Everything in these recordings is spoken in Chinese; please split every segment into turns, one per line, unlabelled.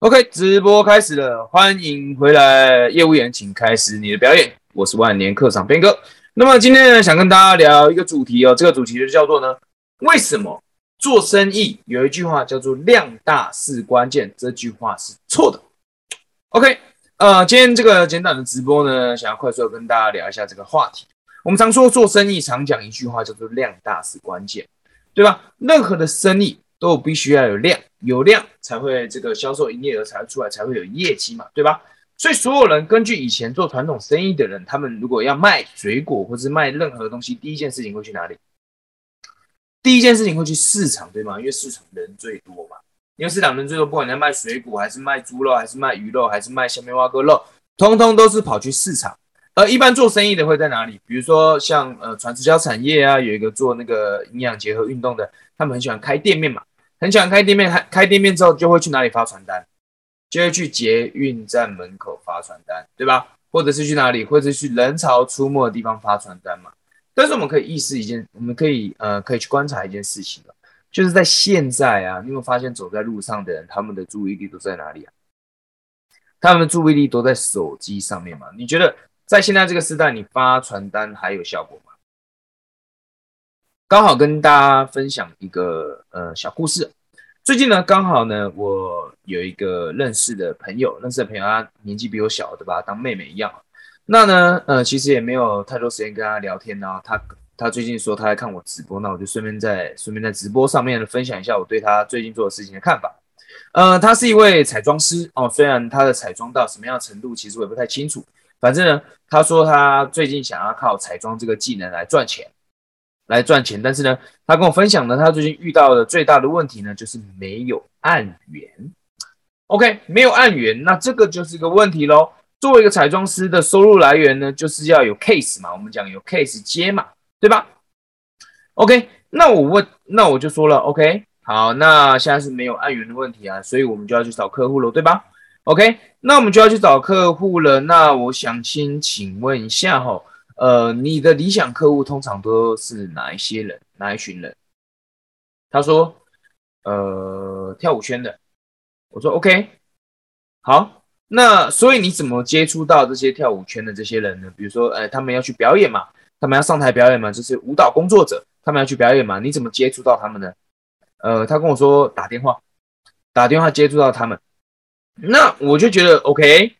OK，直播开始了，欢迎回来，业务员，请开始你的表演。我是万年课长边哥。那么今天呢，想跟大家聊一个主题哦，这个主题就叫做呢，为什么做生意有一句话叫做量大是关键？这句话是错的。OK，呃，今天这个简短的直播呢，想要快速的跟大家聊一下这个话题。我们常说做生意，常讲一句话叫做量大是关键，对吧？任何的生意。都必须要有量，有量才会这个销售营业额才会出来，才会有业绩嘛，对吧？所以所有人根据以前做传统生意的人，他们如果要卖水果或是卖任何东西，第一件事情会去哪里？第一件事情会去市场，对吗？因为市场人最多嘛。因为市场人最多，不管你要卖水果，还是卖猪肉，还是卖鱼肉，还是卖下面挖个肉，通通都是跑去市场。呃一般做生意的会在哪里？比如说像呃传直销产业啊，有一个做那个营养结合运动的。他们很喜欢开店面嘛，很喜欢开店面，开开店面之后就会去哪里发传单？就会去捷运站门口发传单，对吧？或者是去哪里？或者是去人潮出没的地方发传单嘛？但是我们可以意识一件，我们可以呃可以去观察一件事情了，就是在现在啊，你有没有发现走在路上的人，他们的注意力都在哪里啊？他们的注意力都在手机上面嘛？你觉得在现在这个时代，你发传单还有效果吗？刚好跟大家分享一个呃小故事。最近呢，刚好呢，我有一个认识的朋友，认识的朋友，他年纪比我小，对吧？当妹妹一样。那呢，呃，其实也没有太多时间跟他聊天呢。他他最近说他在看我直播，那我就顺便在顺便在直播上面分享一下我对他最近做的事情的看法。呃，他是一位彩妆师哦，虽然他的彩妆到什么样的程度，其实我也不太清楚。反正呢，他说他最近想要靠彩妆这个技能来赚钱。来赚钱，但是呢，他跟我分享呢，他最近遇到的最大的问题呢，就是没有案源。OK，没有案源，那这个就是一个问题喽。作为一个彩妆师的收入来源呢，就是要有 case 嘛，我们讲有 case 接嘛，对吧？OK，那我问，那我就说了，OK，好，那现在是没有案源的问题啊，所以我们就要去找客户了，对吧？OK，那我们就要去找客户了。那我想先请问一下哈。呃，你的理想客户通常都是哪一些人？哪一群人？他说，呃，跳舞圈的。我说 OK，好，那所以你怎么接触到这些跳舞圈的这些人呢？比如说，呃，他们要去表演嘛，他们要上台表演嘛，就是舞蹈工作者，他们要去表演嘛，你怎么接触到他们呢？呃，他跟我说打电话，打电话接触到他们，那我就觉得 OK。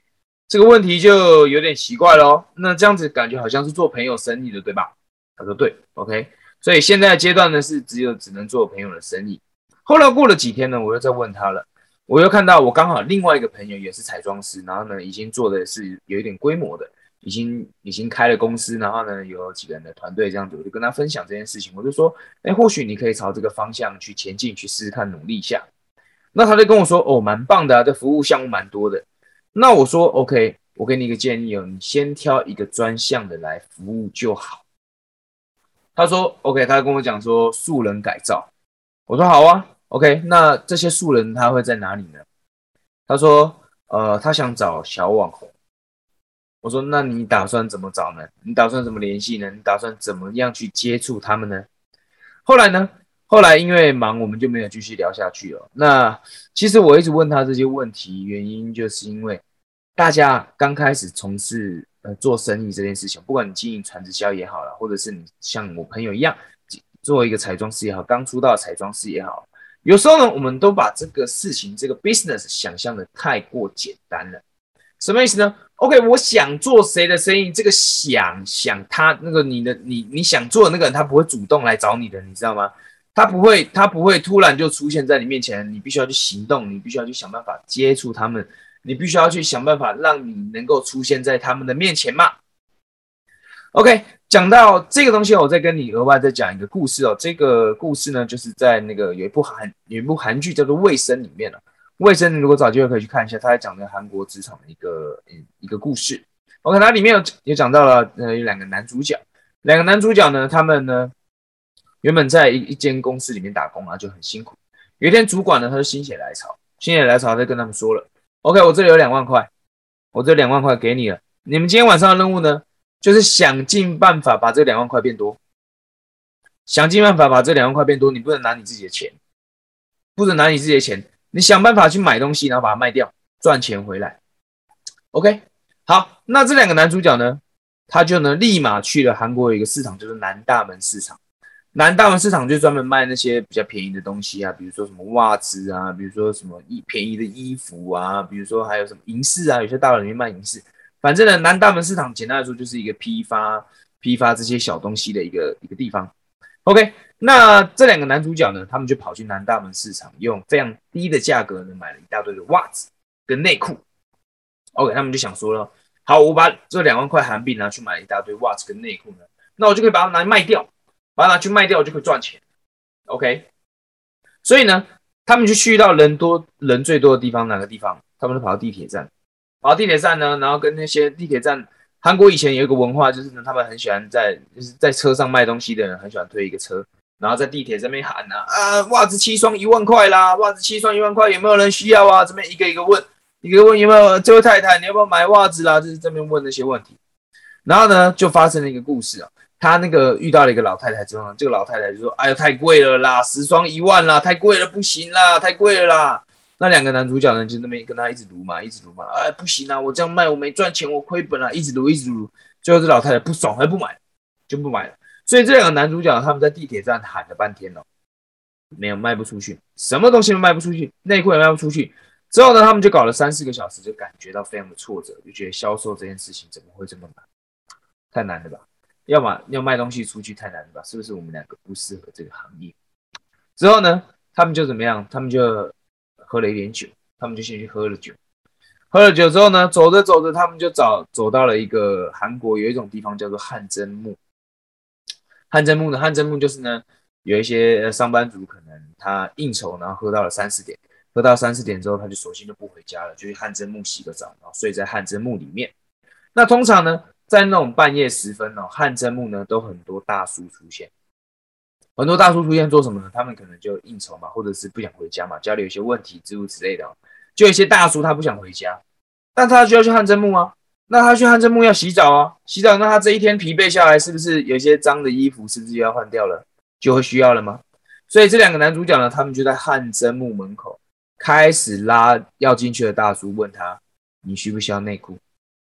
这个问题就有点奇怪喽。那这样子感觉好像是做朋友生意的，对吧？他说对，OK。所以现在阶段呢是只有只能做朋友的生意。后来过了几天呢，我又再问他了，我又看到我刚好另外一个朋友也是彩妆师，然后呢已经做的是有一点规模的，已经已经开了公司，然后呢有几个人的团队这样子，我就跟他分享这件事情，我就说，哎，或许你可以朝这个方向去前进，去试试看，努力一下。那他就跟我说，哦，蛮棒的啊，这服务项目蛮多的。那我说 OK，我给你一个建议哦，你先挑一个专项的来服务就好。他说 OK，他跟我讲说素人改造。我说好啊，OK，那这些素人他会在哪里呢？他说呃，他想找小网红。我说那你打算怎么找呢？你打算怎么联系呢？你打算怎么样去接触他们呢？后来呢？后来因为忙，我们就没有继续聊下去了。那其实我一直问他这些问题，原因就是因为。大家刚开始从事呃做生意这件事情，不管你经营传直销也好了，或者是你像我朋友一样做一个彩妆师也好，刚出道的彩妆师也好，有时候呢，我们都把这个事情这个 business 想象的太过简单了。什么意思呢？OK，我想做谁的生意，这个想想他那个你的你你想做的那个人，他不会主动来找你的，你知道吗？他不会他不会突然就出现在你面前，你必须要去行动，你必须要去想办法接触他们。你必须要去想办法，让你能够出现在他们的面前嘛。OK，讲到这个东西，我再跟你额外再讲一个故事哦。这个故事呢，就是在那个有一部韩有一部韩剧叫做《卫生》里面了。卫生如果找机会可以去看一下，他在讲的韩国职场的一个嗯一个故事。OK，它里面有有讲到了呃有两个男主角，两个男主角呢，他们呢原本在一一间公司里面打工啊，就很辛苦。有一天主管呢，他就心血来潮，心血来潮在跟他们说了。OK，我这里有两万块，我这两万块给你了。你们今天晚上的任务呢，就是想尽办法把这两万块变多，想尽办法把这两万块变多。你不能拿你自己的钱，不能拿你自己的钱，你想办法去买东西，然后把它卖掉，赚钱回来。OK，好，那这两个男主角呢，他就呢立马去了韩国有一个市场，就是南大门市场。南大门市场就专门卖那些比较便宜的东西啊，比如说什么袜子啊，比如说什么衣便宜的衣服啊，比如说还有什么银饰啊，有些大楼里面卖银饰。反正呢，南大门市场简单来说就是一个批发批发这些小东西的一个一个地方。OK，那这两个男主角呢，他们就跑去南大门市场，用非常低的价格呢买了一大堆的袜子跟内裤。OK，他们就想说了，好，我把这两万块韩币拿去买一大堆袜子跟内裤呢，那我就可以把它拿来卖掉。把它拿去卖掉就可以赚钱，OK。所以呢，他们就去到人多人最多的地方，哪个地方？他们就跑到地铁站，跑到地铁站呢，然后跟那些地铁站，韩国以前有一个文化，就是呢，他们很喜欢在就是在车上卖东西的人很喜欢推一个车，然后在地铁这边喊啊啊，袜子七双一万块啦，袜子七双一万块，有没有人需要啊？这边一个一个问，一个问有没有这位太太，你要不要买袜子啦？就是这边问那些问题，然后呢，就发生了一个故事啊。他那个遇到了一个老太太之后呢，这个老太太就说：“哎呀，太贵了啦，十双一万啦，太贵了，不行啦，太贵了啦。”那两个男主角呢，就那边跟他一直撸嘛，一直撸嘛，哎，不行啊，我这样卖我没赚钱，我亏本了，一直撸，一直撸。最后这老太太不爽，还不买，就不买了。所以这两个男主角他们在地铁站喊了半天了，没有卖不出去，什么东西都卖不出去，内裤也卖不出去。之后呢，他们就搞了三四个小时，就感觉到非常的挫折，就觉得销售这件事情怎么会这么难，太难了吧？要么要卖东西出去太难了吧？是不是我们两个不适合这个行业？之后呢，他们就怎么样？他们就喝了一点酒，他们就先去喝了酒。喝了酒之后呢，走着走着，他们就找走到了一个韩国有一种地方叫做汗蒸木。汗蒸木呢，汗蒸木就是呢，有一些上班族可能他应酬，然后喝到了三四点，喝到三四点之后，他就索性就不回家了，就去汗蒸木洗个澡，然后睡在汗蒸木里面。那通常呢？在那种半夜时分哦，汗蒸木呢都很多大叔出现，很多大叔出现做什么呢？他们可能就应酬嘛，或者是不想回家嘛，家里有些问题，诸如此类的。就有些大叔他不想回家，但他需要去汗蒸木啊，那他去汗蒸木要洗澡啊，洗澡那他这一天疲惫下来，是不是有些脏的衣服是不是要换掉了，就会需要了吗？所以这两个男主角呢，他们就在汗蒸木门口开始拉要进去的大叔，问他你需不需要内裤？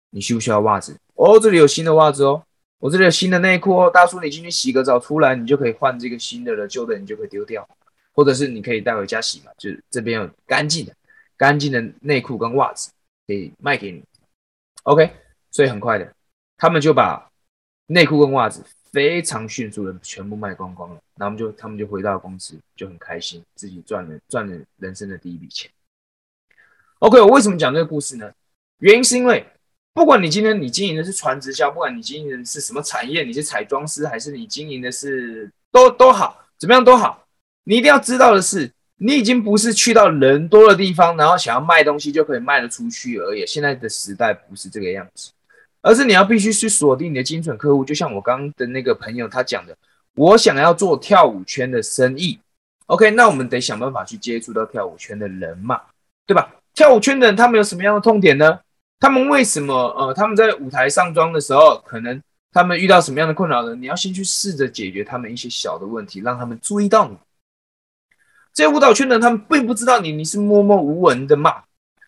你需不需要袜子？哦，这里有新的袜子哦，我这里有新的内裤哦。大叔，你进去洗个澡出来，你就可以换这个新的了，旧的你就可以丢掉，或者是你可以带回家洗嘛。就是这边有干净的、干净的内裤跟袜子可以卖给你。OK，所以很快的，他们就把内裤跟袜子非常迅速的全部卖光光了。然后就他们就回到公司，就很开心，自己赚了赚了人生的第一笔钱。OK，我为什么讲这个故事呢？原因是因为。不管你今天你经营的是传直销，不管你经营的是什么产业，你是彩妆师还是你经营的是都都好，怎么样都好，你一定要知道的是，你已经不是去到人多的地方，然后想要卖东西就可以卖得出去而已。现在的时代不是这个样子，而是你要必须去锁定你的精准客户。就像我刚刚的那个朋友他讲的，我想要做跳舞圈的生意，OK，那我们得想办法去接触到跳舞圈的人嘛，对吧？跳舞圈的人他们有什么样的痛点呢？他们为什么？呃，他们在舞台上妆的时候，可能他们遇到什么样的困扰呢？你要先去试着解决他们一些小的问题，让他们注意到你。这些舞蹈圈的，他们并不知道你，你是默默无闻的嘛，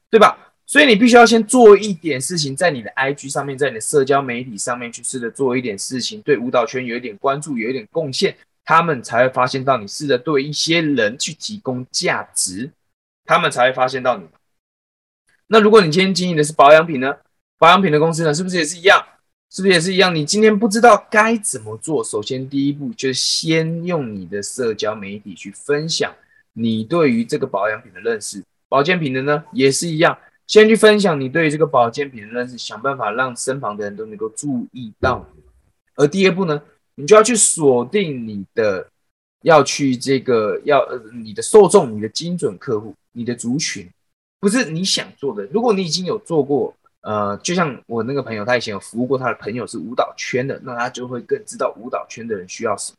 对吧？所以你必须要先做一点事情，在你的 IG 上面，在你的社交媒体上面去试着做一点事情，对舞蹈圈有一点关注，有一点贡献，他们才会发现到你。试着对一些人去提供价值，他们才会发现到你。那如果你今天经营的是保养品呢？保养品的公司呢，是不是也是一样？是不是也是一样？你今天不知道该怎么做，首先第一步就先用你的社交媒体去分享你对于这个保养品的认识。保健品的呢，也是一样，先去分享你对于这个保健品的认识，想办法让身旁的人都能够注意到。而第二步呢，你就要去锁定你的，要去这个要呃你的受众、你的精准客户、你的族群。不是你想做的。如果你已经有做过，呃，就像我那个朋友，他以前有服务过他的朋友是舞蹈圈的，那他就会更知道舞蹈圈的人需要什么。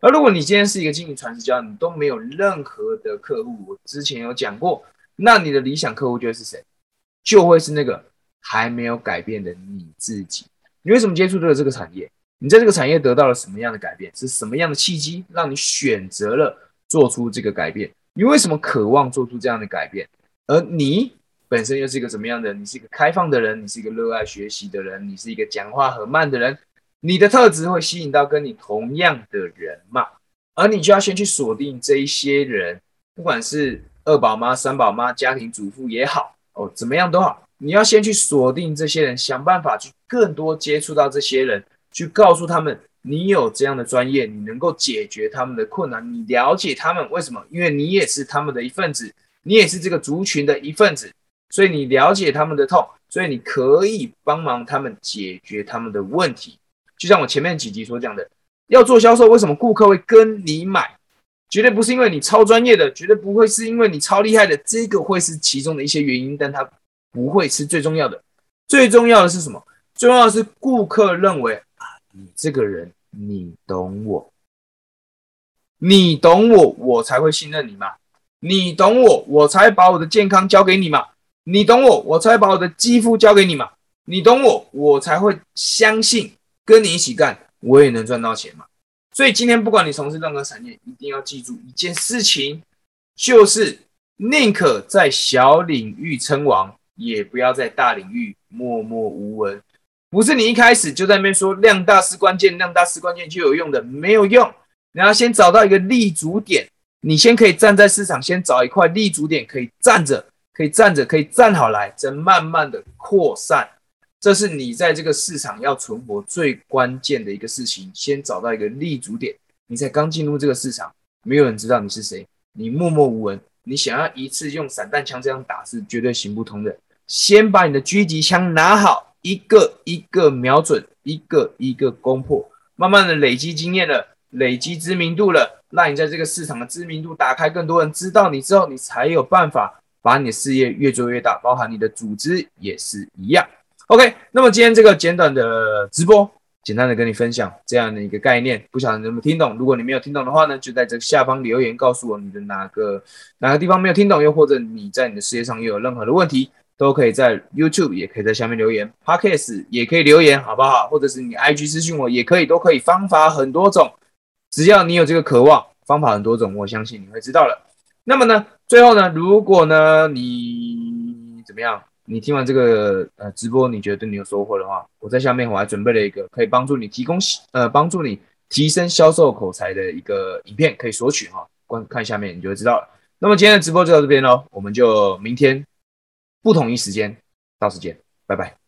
而如果你今天是一个经营传直销，你都没有任何的客户，我之前有讲过，那你的理想客户就会是谁？就会是那个还没有改变的你自己。你为什么接触到了这个产业？你在这个产业得到了什么样的改变？是什么样的契机让你选择了做出这个改变？你为什么渴望做出这样的改变？而你本身又是一个怎么样的？你是一个开放的人，你是一个热爱学习的人，你是一个讲话很慢的人，你的特质会吸引到跟你同样的人嘛？而你就要先去锁定这一些人，不管是二宝妈、三宝妈、家庭主妇也好，哦，怎么样都好，你要先去锁定这些人，想办法去更多接触到这些人，去告诉他们你有这样的专业，你能够解决他们的困难，你了解他们为什么？因为你也是他们的一份子，你也是这个族群的一份子。所以你了解他们的痛，所以你可以帮忙他们解决他们的问题。就像我前面几集所讲的，要做销售，为什么顾客会跟你买？绝对不是因为你超专业的，绝对不会是因为你超厉害的，这个会是其中的一些原因，但它不会是最重要的。最重要的是什么？最重要的是顾客认为啊，你这个人，你懂我，你懂我，我才会信任你嘛。你懂我，我才把我的健康交给你嘛。你懂我，我才把我的肌肤交给你嘛。你懂我，我才会相信跟你一起干，我也能赚到钱嘛。所以今天不管你从事任何产业，一定要记住一件事情，就是宁可在小领域称王，也不要在大领域默默无闻。不是你一开始就在那边说量大是关键，量大是关键就有用的，没有用。你要先找到一个立足点，你先可以站在市场，先找一块立足点可以站着。可以站着，可以站好来，再慢慢的扩散。这是你在这个市场要存活最关键的一个事情。先找到一个立足点。你才刚进入这个市场，没有人知道你是谁，你默默无闻，你想要一次用散弹枪这样打是绝对行不通的。先把你的狙击枪拿好，一个一个瞄准，一个一个攻破，慢慢的累积经验了，累积知名度了，让你在这个市场的知名度打开，更多人知道你之后，你才有办法。把你的事业越做越大，包含你的组织也是一样。OK，那么今天这个简短的直播，简单的跟你分享这样的一个概念，不晓得你有没有听懂？如果你没有听懂的话呢，就在这下方留言告诉我你的哪个哪个地方没有听懂，又或者你在你的事业上又有任何的问题，都可以在 YouTube 也可以在下面留言，Podcast 也可以留言，好不好？或者是你 IG 私信我也可以，都可以。方法很多种，只要你有这个渴望，方法很多种，我相信你会知道了。那么呢，最后呢，如果呢你怎么样，你听完这个呃直播，你觉得对你有收获的话，我在下面我还准备了一个可以帮助你提供呃帮助你提升销售口才的一个影片，可以索取哈，观看下面你就会知道了。那么今天的直播就到这边喽，我们就明天不同一时间到时间，拜拜。